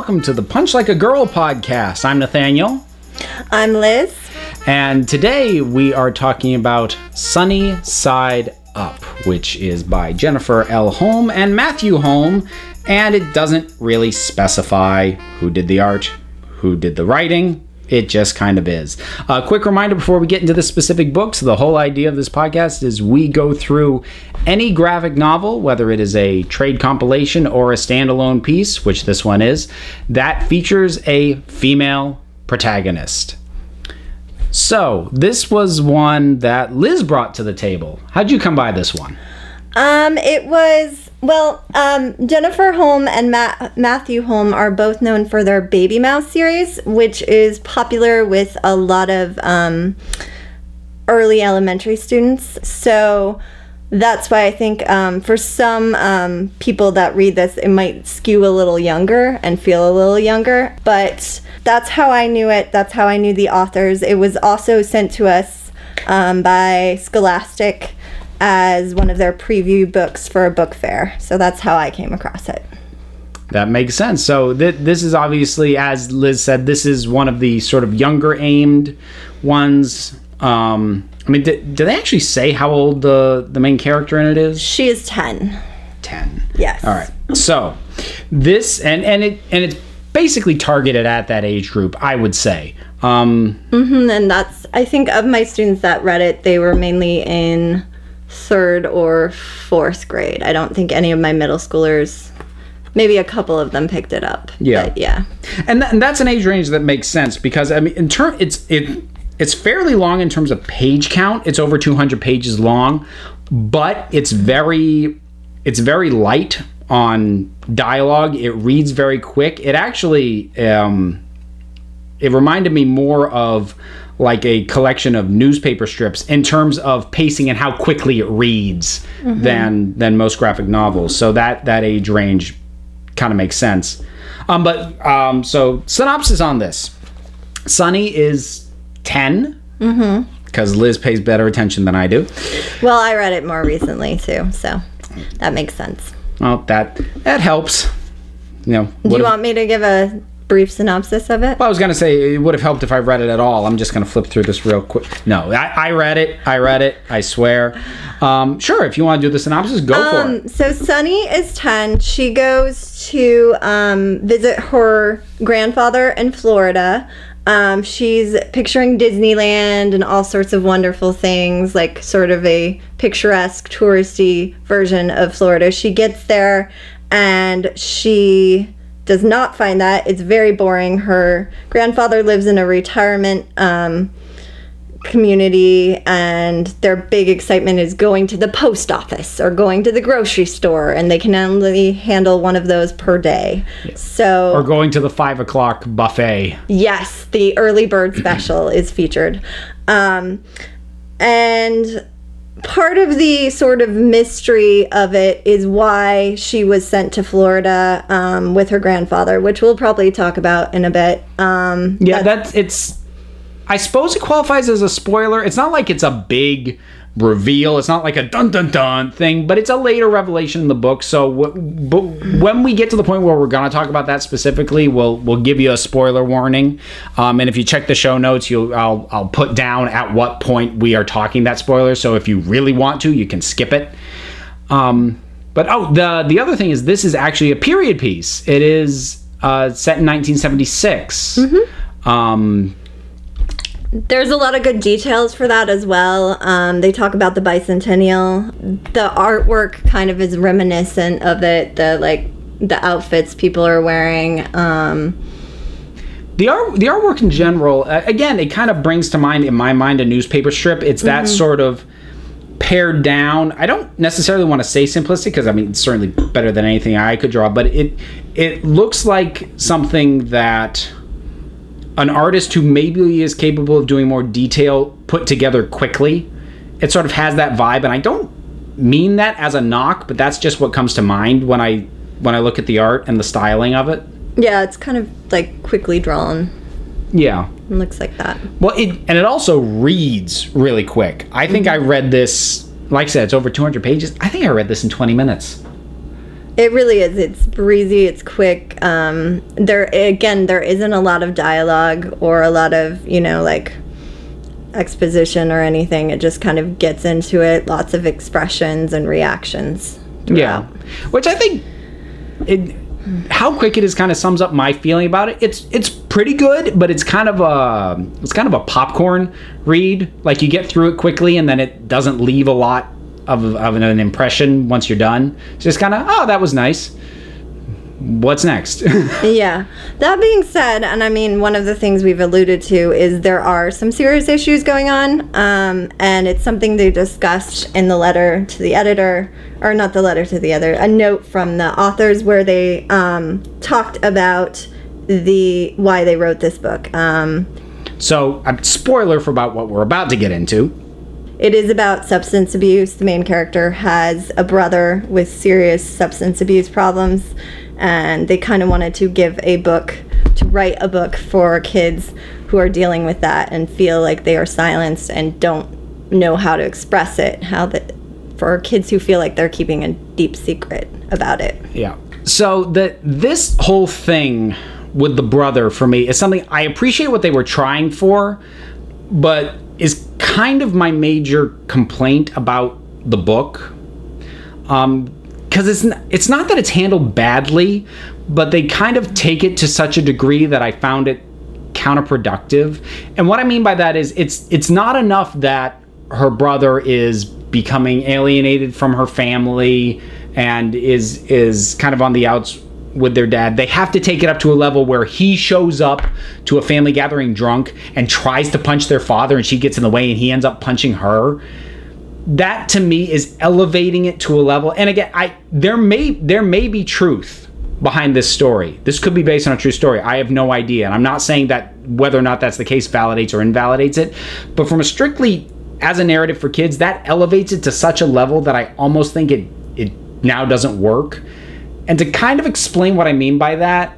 Welcome to the Punch Like a Girl podcast. I'm Nathaniel, I'm Liz. and today we are talking about Sunny Side Up, which is by Jennifer L. Holm and Matthew Holm, and it doesn't really specify who did the art, who did the writing. It just kind of is. A quick reminder before we get into the specific books the whole idea of this podcast is we go through any graphic novel, whether it is a trade compilation or a standalone piece, which this one is, that features a female protagonist. So, this was one that Liz brought to the table. How'd you come by this one? Um, it was well, um, Jennifer Holm and Ma- Matthew Holm are both known for their Babymouse series, which is popular with a lot of um, early elementary students. So that's why I think um, for some um, people that read this, it might skew a little younger and feel a little younger. But that's how I knew it. That's how I knew the authors. It was also sent to us um, by Scholastic as one of their preview books for a book fair. So that's how I came across it. That makes sense. So th- this is obviously, as Liz said, this is one of the sort of younger aimed ones. Um, I mean, do, do they actually say how old the the main character in it is? She is 10. Ten. Yes. All right. So this and and it and it's basically targeted at that age group, I would say. Um, Mhm, And that's, I think, of my students that read it, they were mainly in third or fourth grade. I don't think any of my middle schoolers, maybe a couple of them picked it up. Yeah. But yeah. and, th- and that's an age range that makes sense because I mean, in turn, it's it it's fairly long in terms of page count. It's over 200 pages long, but it's very it's very light on dialogue. It reads very quick. It actually um, it reminded me more of like a collection of newspaper strips in terms of pacing and how quickly it reads than than most graphic novels. So that that age range kind of makes sense. Um, but um, so synopsis on this: Sunny is 10 because Liz pays better attention than I do. Well, I read it more recently too, so that makes sense. Well, that that helps. You know, Do you have- want me to give a brief synopsis of it? Well, I was gonna say it would have helped if I read it at all. I'm just gonna flip through this real quick. No, I, I read it. I read it. I swear. Um, sure, if you want to do the synopsis, go for it. Um, so Sunny is 10. She goes to um, visit her grandfather in Florida. Um, she's picturing Disneyland and all sorts of wonderful things, like sort of a picturesque, touristy version of Florida. She gets there and she does not find that. It's very boring. Her grandfather lives in a retirement um, community and their big excitement is going to the post office or going to the grocery store and they can only handle one of those per day so Or going to the five o'clock buffet. yes the early bird special is featured um, and part of the sort of mystery of it is why she was sent to florida um, with her grandfather which we'll probably talk about in a bit um, Yeah, that's it's. I suppose it qualifies as a spoiler. It's not like it's a big reveal. It's not like a dun dun dun thing, but it's a later revelation in the book. So, w- but when we get to the point where we're gonna talk about that specifically, we'll we'll give you a spoiler warning. Um, and if you check the show notes, you'll I'll I'll put down at what point we are talking that spoiler. So if you really want to, you can skip it. Um, but oh, the the other thing is this is actually a period piece. It is uh, set in 1976. Um, There's a lot of good details for that as well. Um, they talk about the bicentennial. The artwork kind of is reminiscent of it. The like the outfits people are wearing. Um, the art the artwork in general uh, again it kind of brings to mind in my mind a newspaper strip it's that sort of pared down i don't necessarily want to say simplistic because i mean it's certainly better than anything i could draw but it it looks like something that an artist who maybe is capable of doing more detail put together quickly it sort of has that vibe and i don't mean that as a knock but that's just what comes to mind when i when i look at the art and the styling of it yeah, it's kind of like quickly drawn. yeah It looks like that. Well, it and it also reads really quick. I think mm-hmm. I read this. Like I said, it's over 200 pages. I think I read this in 20 minutes. It really is. It's breezy. It's quick. Um, there again, there isn't a lot of dialogue or a lot of you know like exposition or anything. It just kind of gets into it. Lots of expressions and reactions. Yeah, which I think it how quick it is kind of sums up my feeling about it. It's it's pretty good, but it's kind of a it's kind of a popcorn read. Like you get through it quickly, and then it doesn't leave a lot of, of an impression once you're done. It's just kind of oh that was nice. What's next? Yeah. That being said, and I mean, one of the things we've alluded to is there are some serious issues going on, um, and it's something they discussed in the letter to the editor, or not the letter to the editor, a note from the authors where they um, talked about the why they wrote this book. Um, so, a spoiler for about what we're about to get into. It is about substance abuse. The main character has a brother with serious substance abuse problems, and they kind of wanted to give a book, to write a book for kids who are dealing with that and feel like they are silenced and don't know how to express it. How that for kids who feel like they're keeping a deep secret about it. Yeah. So the this whole thing with the brother for me is something I appreciate what they were trying for, but is kind of my major complaint about the book. Um, because it's n- it's not that it's handled badly, but they kind of take it to such a degree that I found it counterproductive. And what I mean by that is it's it's not enough that her brother is becoming alienated from her family and is is kind of on the outs with their dad. They have to take it up to a level where he shows up to a family gathering drunk and tries to punch their father and she gets in the way and he ends up punching her. That to me is elevating it to a level. And again i there may there may be truth behind this story. This could be based on a true story. I have no idea. And i'm not saying that whether or not that's the case validates or invalidates it. But from a strictly as a narrative for kids that elevates it to such a level that i almost think it it now doesn't work and to kind of explain what i mean by that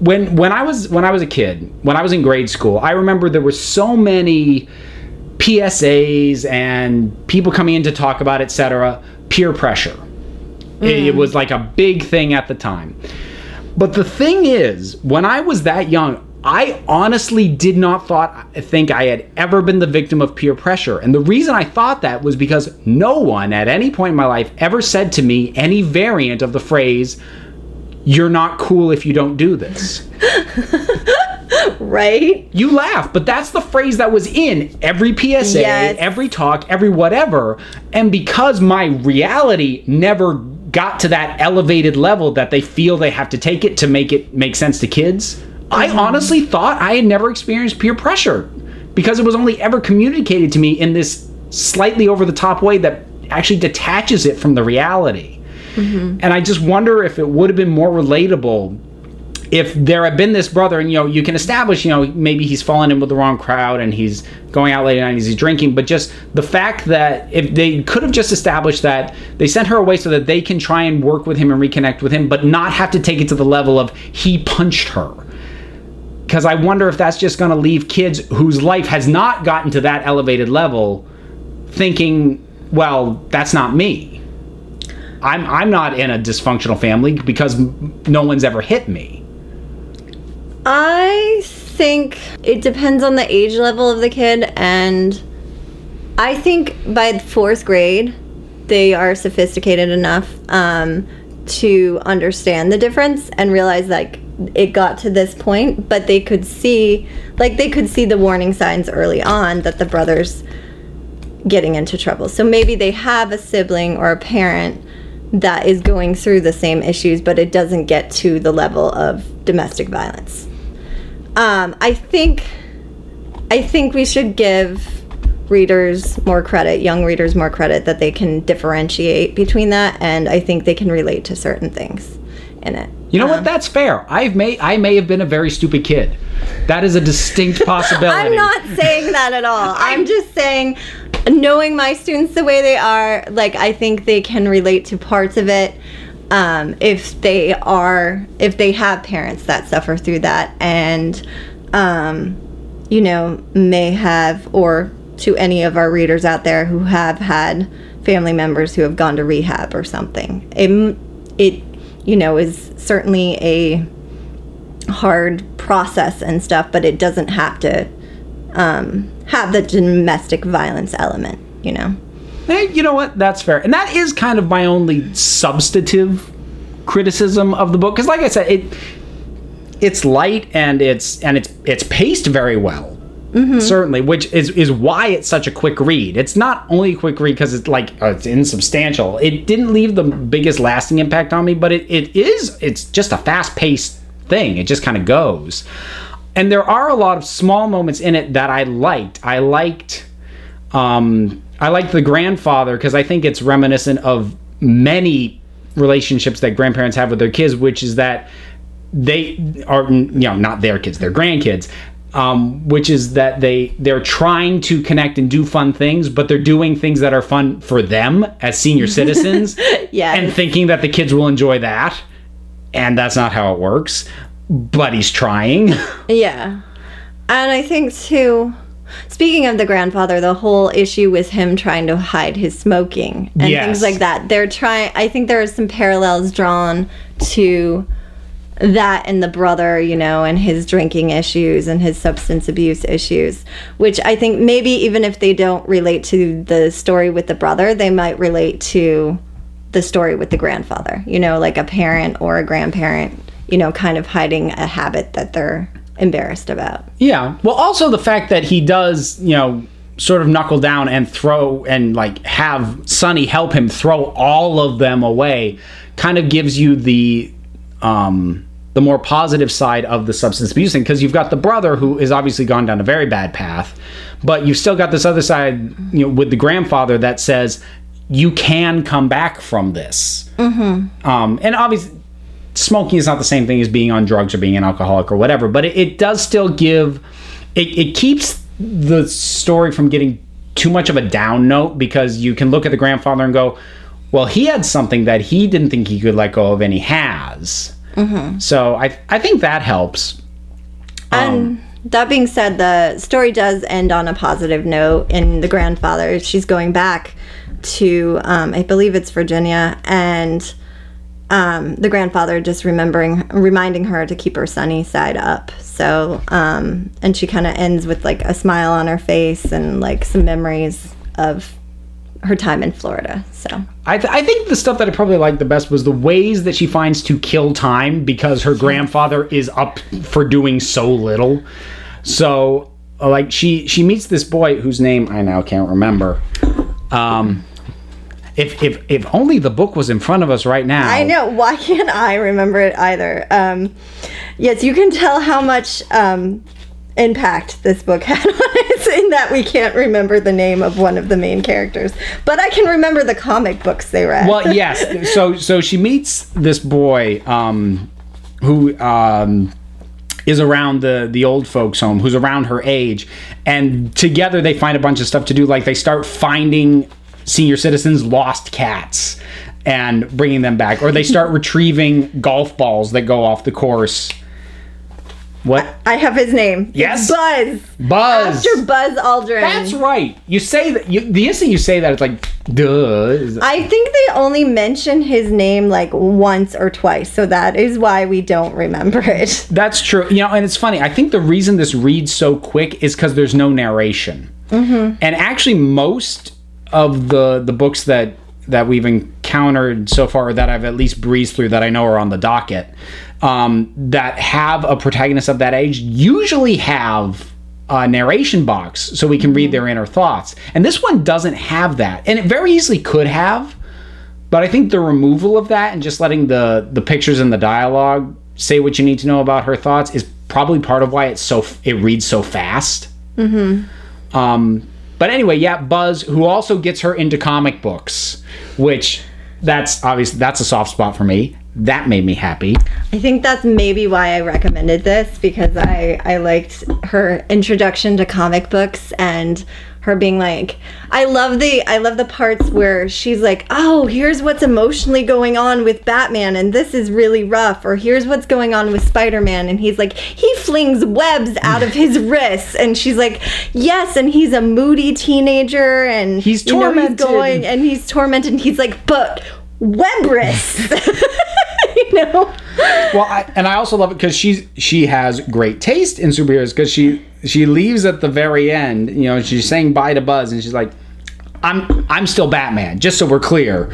when when i was when i was a kid when i was in grade school i remember there were so many PSAs and people coming in to talk about, etc. Peer pressure. It, it mm. was like a big thing at the time. But the thing is, when I was that young, I honestly did not thought think I had ever been the victim of peer pressure. And the reason I thought that was because no one at any point in my life ever said to me any variant of the phrase, you're not cool if you don't do this. Right? You laugh, but that's the phrase that was in every PSA, Yes. every talk, every whatever. And because my reality never got to that elevated level that they feel they have to take it to make it make sense to kids, I mm-hmm. honestly thought I had never experienced peer pressure because it was only ever communicated to me in this slightly over the top way that actually detaches it from the reality. Mm-hmm. And I just wonder if it would have been more relatable if there had been this brother and you know you can establish you know maybe he's fallen in with the wrong crowd and he's going out late at night and he's drinking but just the fact that if they could have just established that they sent her away so that they can try and work with him and reconnect with him but not have to take it to the level of he punched her because i wonder if that's just going to leave kids whose life has not gotten to that elevated level thinking well that's not me. I'm i'm not in a dysfunctional family because no one's ever hit me. I think it depends on the age level of the kid, and I think by fourth grade, they are sophisticated enough um, to understand the difference and realize like it got to this point, but they could see, like they could see the warning signs early on that the brothers getting into trouble. So maybe they have a sibling or a parent that is going through the same issues, but it doesn't get to the level of domestic violence. Um, I think I think we should give readers more credit, young readers more credit that they can differentiate between that, and I think they can relate to certain things in it. You know Um, what? That's fair. I've may I may have been a very stupid kid. That is a distinct possibility. I'm not saying that at all. I'm just saying, knowing my students the way they are, like I think they can relate to parts of it. Um, if they are, if they have parents that suffer through that, and um, you know, may have, or to any of our readers out there who have had family members who have gone to rehab or something. It, it, you know, is certainly a hard process and stuff, but it doesn't have to um, have the domestic violence element, you know. Eh, you know what? That's fair. And that is kind of my only substantive criticism of the book because like I said, it it's light and it's and it's it's paced very well. Certainly, which is is why it's such a quick read. It's not only a quick read because it's like uh, it's insubstantial. It didn't leave the biggest lasting impact on me, but it, it is it's just a fast paced thing. It just kind of goes. And there are a lot of small moments in it that I liked. I liked um, I liked the grandfather because I think it's reminiscent of many relationships that grandparents have with their kids, which is that they are you know not their kids, their grandkids. Um, which is that they they're trying to connect and do fun things, but they're doing things that are fun for them as senior citizens, Yeah. and thinking that the kids will enjoy that, and that's not how it works. But he's trying. Yeah. And I think too speaking of the grandfather, the whole issue with him trying to hide his smoking and Yes. things like that. They're trying I think there are some parallels drawn to that and the brother, you know, and his drinking issues and his substance abuse issues, which I think maybe even if they don't relate to the story with the brother, they might relate to the story with the grandfather, you know, like a parent or a grandparent, you know, kind of hiding a habit that they're embarrassed about. Yeah. Well, also the fact that he does, you know, sort of knuckle down and throw and like have Sunny help him throw all of them away kind of gives you the um the more positive side of the substance abuse thing because you've got the brother who is obviously gone down a very bad path, but you've still got this other side, you know, with the grandfather that says you can come back from this. Mm-hmm. Um, and obviously, smoking is not the same thing as being on drugs or being an alcoholic or whatever, but it, it does still give, it, it keeps the story from getting too much of a down note because you can look at the grandfather and go, well, he had something that he didn't think he could let go of, and he has. So I, I think that helps. And that being said, the story does end on a positive note. In the grandfather, she's going back to, um, I believe it's Virginia, and um, the grandfather just remembering, reminding her to keep her sunny side up. So, um, and she kind of ends with like a smile on her face and like some memories of her time in Florida. So, I, th- I think the stuff that I probably liked the best was the ways that she finds to kill time because her grandfather is up for doing so little. So, like she she meets this boy whose name I now can't remember. Um, if if if only the book was in front of us right now. I know. Why can't I remember it either? Um, yes, you can tell how much um, impact this book had on us in that we can't remember the name of one of the main characters, but I can remember the comic books they read. Well, yes. So so she meets this boy um, who um, is around the the old folks home, who's around her age, and together they find a bunch of stuff to do. Like they start finding senior citizens lost cats and bringing them back, or they start retrieving golf balls that go off the course. What? I have his name. Yes? It's Buzz. Buzz. After Buzz Aldrin. That's right. You say that. You, the instant you say that, it's like, duh. I think they only mention his name like once or twice, so that is why we don't remember it. That's true. You know, and it's funny. I think the reason this reads so quick is because there's no narration. Mm-hmm. And actually, most of the the books that that we've encountered so far, that I've at least breezed through, that I know are on the docket, um, that have a protagonist of that age, usually have a narration box so we can read their inner thoughts. And this one doesn't have that, and it very easily could have. But I think the removal of that and just letting the the pictures and the dialogue say what you need to know about her thoughts is probably part of why it's so it reads so fast. Mm-hmm. Um, but anyway, yeah, Buzz, who also gets her into comic books, which that's obviously that's a soft spot for me. That made me happy. I think that's maybe why I recommended this because I I liked her introduction to comic books and her being like I love the I love the parts where she's like, "Oh, here's what's emotionally going on with Batman and this is really rough." Or here's what's going on with Spider-Man and he's like, "He flings webs out of his wrists." And she's like, "Yes, and he's a moody teenager and He's you know, tormented." going and he's tormented and he's like, "But web wrists." know. Well, I, and I also love it because she's she has great taste in superheroes because she she leaves at the very end. You know, she's saying bye to Buzz, and she's like, "I'm I'm still Batman." Just so we're clear.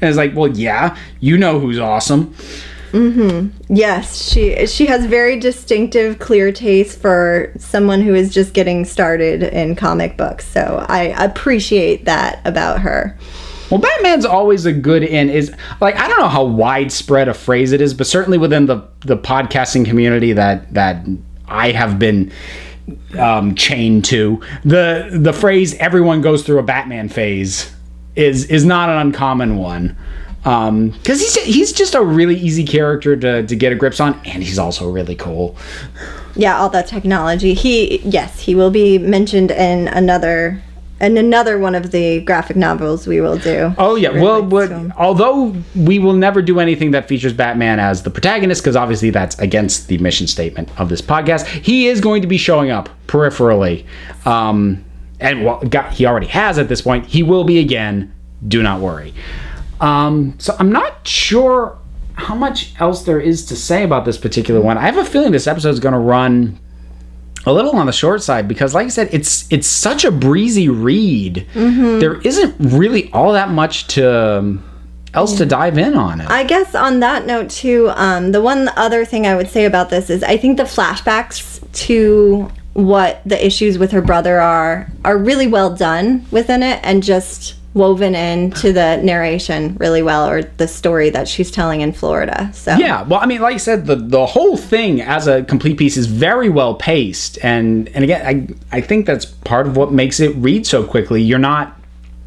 And it's like, well, yeah, you know who's awesome. Mm-hmm. Yes, she she has very distinctive, clear taste for someone who is just getting started in comic books. So I appreciate that about her. Well, Batman's always a good in is like I don't know how widespread a phrase it is, but certainly within the the podcasting community that that I have been um, chained to the the phrase "everyone goes through a Batman phase" is is not an uncommon one because he's he's just a really easy character to to get a grips on, and he's also really cool. Yeah, all that technology. He yes, he will be mentioned in another in another one of the graphic novels we will do. Oh yeah, well, but, although we will never do anything that features Batman as the protagonist, because obviously that's against the mission statement of this podcast, he is going to be showing up peripherally, um, and well, got, he already has at this point. He will be again. Do not worry. Um, so I'm not sure how much else there is to say about this particular one. I have a feeling this episode is going to run a little on the short side because like i said it's it's such a breezy read. There isn't really all that much to um, else to dive in on it. I guess on that note too, um, the one other thing I would say about this is I think the flashbacks to what the issues with her brother are are really well done within it and just woven into the narration really well or the story that she's telling in Florida. So yeah well i mean like i said the the whole thing as a complete piece is very well paced and and again i i think that's part of what makes it read so quickly you're not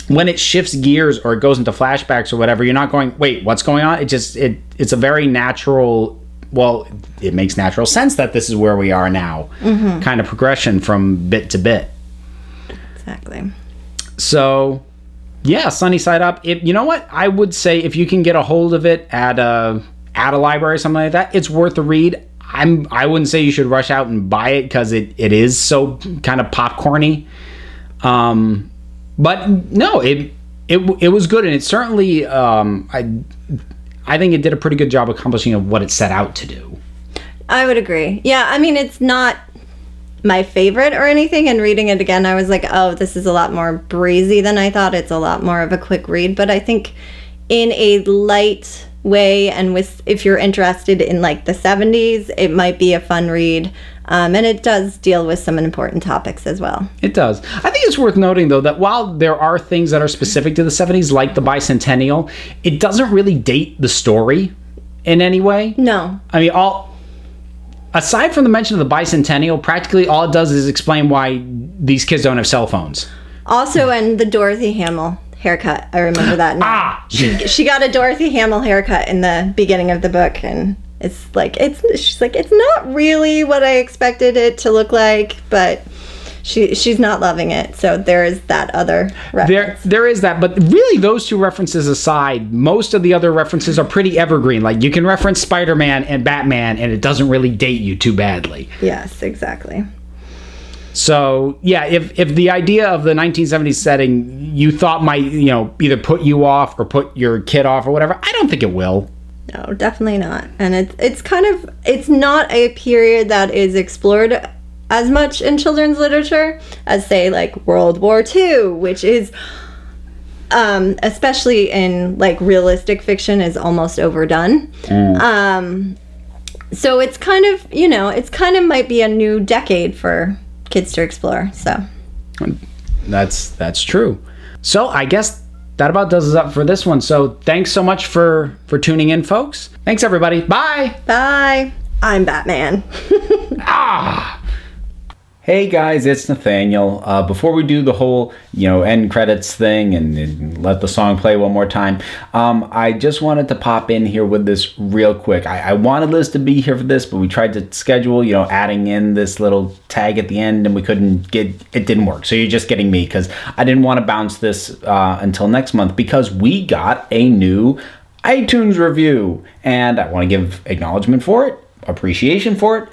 when it shifts gears or it goes into flashbacks or whatever you're not going wait what's going on it just it it's a very natural well it makes natural sense that this is where we are now mm-hmm. kind of progression from bit to bit exactly. So, yeah, Sunny Side Up. You know what, I would say if you can get a hold of it at a at a library or something like that, it's worth a read. I'm I wouldn't say you should rush out and buy it because it, it is so kind of popcorny. Um, but no, it it it was good and it certainly um I I think it did a pretty good job accomplishing of what it set out to do. I would agree. Yeah, I mean it's not my favorite or anything and reading it again I was like, "Oh, this is a lot more breezy than I thought. It's a lot more of a quick read." But I think in a light way and with if you're interested in like the 70s, it might be a fun read. Um, and it does deal with some important topics as well. It does. I think it's worth noting, though, that while there are things that are specific to the 70s, like the bicentennial, it doesn't really date the story in any way. No. I mean, all. Aside from the mention of the bicentennial, practically all it does is explain why these kids don't have cell phones. Also, and the Dorothy Hamill haircut. I remember that. now. Ah! she she got a Dorothy Hamill haircut in the beginning of the book, and it's like it's she's like it's not really what I expected it to look like, but she she's not loving it. So there is that other reference. There, there is that, but really, those two references aside, most of the other references are pretty evergreen. Like you can reference Spider-Man and Batman, and it doesn't really date you too badly. yes, exactly. So yeah, if if the idea of the 1970s setting you thought might you know either put you off or put your kid off or whatever, I don't think it will. No, definitely not. And it's it's kind of it's not a period that is explored as much in children's literature as say like World War II, which is um especially in like realistic fiction is almost overdone. Um so it's kind of, you know, it's kind of might be a new decade for kids to explore. So That's that's true. So I guess that about does us up for this one. So thanks so much for for tuning in, folks. Thanks everybody. Bye. bye. I'm Batman. Hey guys, it's Nathaniel. Uh, before we do the whole, you know, end credits thing and, and let the song play one more time, um, I just wanted to pop in here with this real quick. I, I wanted Liz to be here for this, but we tried to schedule, you know, adding in this little tag at the end, and we couldn't get it. Didn't work. So you're just getting me because I didn't want to bounce this uh, until next month because we got a new iTunes review, and I want to give acknowledgement for it, appreciation for it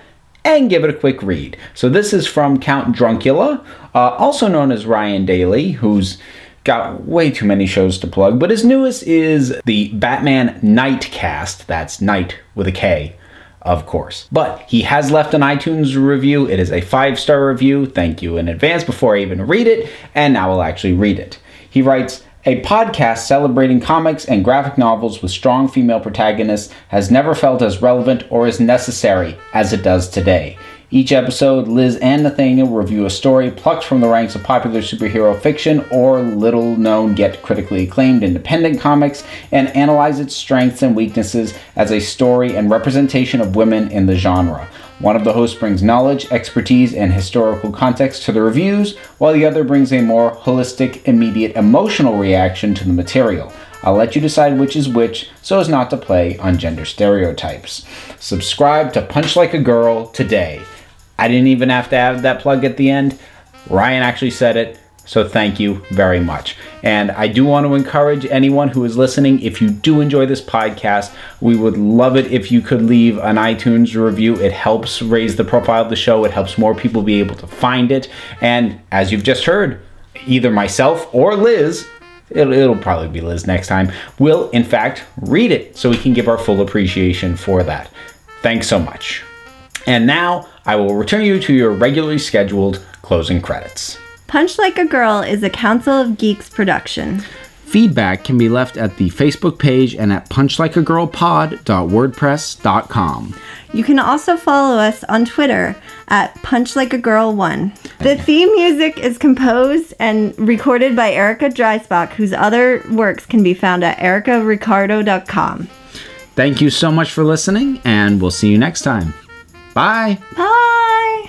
and give it a quick read. So this is from Count Druncula, uh, also known as Ryan Daly, who's got way too many shows to plug, but his newest is the Batman Knightcast. That's Night with a K, of course. But he has left an iTunes review. It is a five star review. Thank you in advance before I even read it, and now I'll actually read it. He writes, a podcast celebrating comics and graphic novels with strong female protagonists has never felt as relevant or as necessary as it does today. Each episode, Liz and Nathaniel review a story plucked from the ranks of popular superhero fiction or little known yet critically acclaimed independent comics and analyze its strengths and weaknesses as a story and representation of women in the genre. One of the hosts brings knowledge, expertise, and historical context to the reviews, while the other brings a more holistic, immediate emotional reaction to the material. I'll let you decide which is which so as not to play on gender stereotypes. Subscribe to Punch Like a Girl today. I didn't even have to add that plug at the end. Ryan actually said it, so thank you very much. And I do want to encourage anyone who is listening if you do enjoy this podcast, we would love it if you could leave an iTunes review. It helps raise the profile of the show, it helps more people be able to find it. And as you've just heard, either myself or Liz It'll, probably be Liz next time, will in fact read it so we can give our full appreciation for that. Thanks so much. And now I will return you to your regularly scheduled closing credits. Punch Like a Girl is a Council of Geeks production. Feedback can be left at the Facebook page and at punchlikeagirlpod.wordpress.com. You can also follow us on Twitter at punchlikeagirl1. The theme music is composed and recorded by Erica Dreisbach, whose other works can be found at ericaricardo.com. Thank you so much for listening, and we'll see you next time. Bye. Bye.